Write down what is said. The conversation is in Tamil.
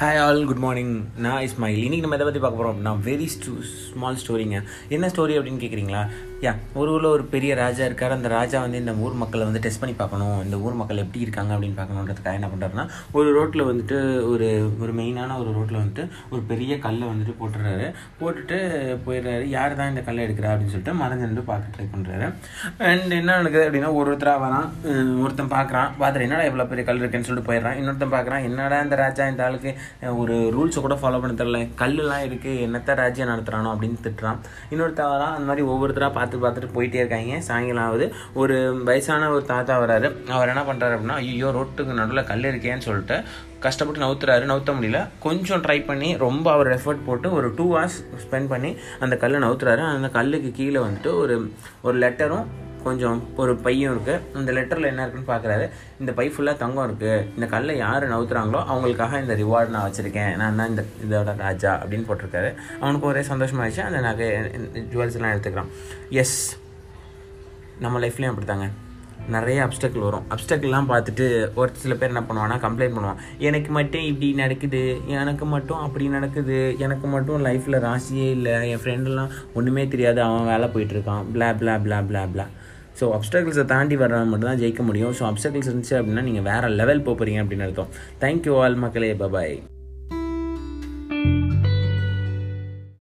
ஹாய் ஆல் குட் மார்னிங் நான் இஸ்மாயில் இன்னைக்கு நம்ம எதை பற்றி பார்க்க போகிறோம் அப்படின்னா வெரி ஸ்டூ ஸ்மால் ஸ்டோரிங்க என்ன ஸ்டோரி அப்படின்னு கேட்குறீங்களா யா ஒரு ஊரில் ஒரு பெரிய ராஜா இருக்கார். அந்த ராஜா வந்து இந்த ஊர் மக்களை வந்து டெஸ்ட் பண்ணி பார்க்கணும். இந்த ஊர் மக்கள் எப்படி இருக்காங்க அப்படின்னு பார்க்கணுன்றதுக்காக என்ன பண்ணுறாருன்னா ஒரு ரோட்டில் வந்துட்டு ஒரு ஒரு மெயினான ஒரு ரோட்டில் வந்துட்டு ஒரு பெரிய கல்லை வந்துட்டு போட்டுறாரு. போட்டுட்டு போயிடுறாரு. யார் தான் இந்த கல்லை எடுக்கிறா அப்படின்னு சொல்லிட்டு மறைஞ்சு நின்று பார்க்க ட்ரை பண்ணுறாரு அண்ட் என்ன நடக்குது அப்படின்னா ஒரு ஒருத்தராக வரான். ஒருத்தன் பார்க்குறான். பார்த்துட்டு என்னடா இவ்வளோ பெரிய கல் இருக்குன்னு சொல்லிட்டு போயிடுறான். இன்னொருத்தன் பார்க்குறான். என்னடா இந்த ராஜா இந்த ஆளுக்கு ஒரு ரூல்ஸை கூட ஃபாலோ பண்ண தெரில கல்லுலாம் இருக்குது என்னத்த ராஜ்யம் நடத்துகிறானோ அப்படின்னு திட்டுறான். இன்னொருத்தன் அந்த மாதிரி ஒவ்வொருத்தராக பார்த்து பார்த்துட்டு போயிட்டே இருக்காங்க. சாயங்காலம் ஆகுது. ஒரு வயசான ஒரு தாத்தா வராரு. அவர் என்ன பண்ணுறாரு அப்படின்னா ஐயோ ரோட்டுக்கு நடுவில் கல் இருக்கேன்னு சொல்லிட்டு கஷ்டப்பட்டு நவுத்துறாரு. நவுத்த முடியல. கொஞ்சம் ட்ரை பண்ணி ரொம்ப அவர் எஃபர்ட் போட்டு ஒரு டூ ஹவர்ஸ் ஸ்பெண்ட் பண்ணி அந்த கல்லை நவுத்துறாரு. அந்த கல்லுக்கு கீழே வந்துட்டு ஒரு ஒரு லெட்டரும் கொஞ்சம் ஒரு பையும் இருக்குது அந்த லெட்டரில் என்ன இருக்குன்னு பார்க்குறாரு இந்த பை ஃபுல்லாக தங்கம் இருக்குது இந்த கல்லை யார் நவுத்துறாங்களோ அவங்களுக்காக இந்த ரிவார்டு நான் வச்சுருக்கேன். நான் தான் இந்த இதோட ராஜா அப்படின்னு போட்டிருக்காரு. அவனுக்கு ஒரே சந்தோஷமாகிடுச்சு அந்த நகை ஜுவல்ஸ்லாம் எடுத்துக்கிறான். எஸ் நம்ம லைஃப்லேயும் அப்படி தாங்க நிறைய அப்டக்கிள் வரும். அப்டக்கிள்லாம் பார்த்துட்டு ஒரு சில பேர் என்ன பண்ணுவான்னா கம்ப்ளைண்ட் பண்ணுவான். எனக்கு மட்டும் இப்படி நடக்குது. எனக்கு மட்டும் அப்படி நடக்குது. எனக்கு மட்டும் லைஃப்பில் ராசியே இல்லை. என் ஃப்ரெண்டெல்லாம் ஒன்றுமே தெரியாது. அவன் வேலை போயிட்டுருக்கான் பிளா பிளா பிளா பிளா பிளா ஸோ அப்டக்கிள்ஸை தாண்டி வர்றவங்க மட்டும் தான் ஜெயிக்க முடியும். ஸோ அப்டக்கிள்ஸ் இருந்துச்சு அப்படின்னா நீங்கள் வேறு லெவல் போகிறீங்க அப்படின்னு அர்த்தம். தேங்க்யூ ஆல் மக்களே. பபாய்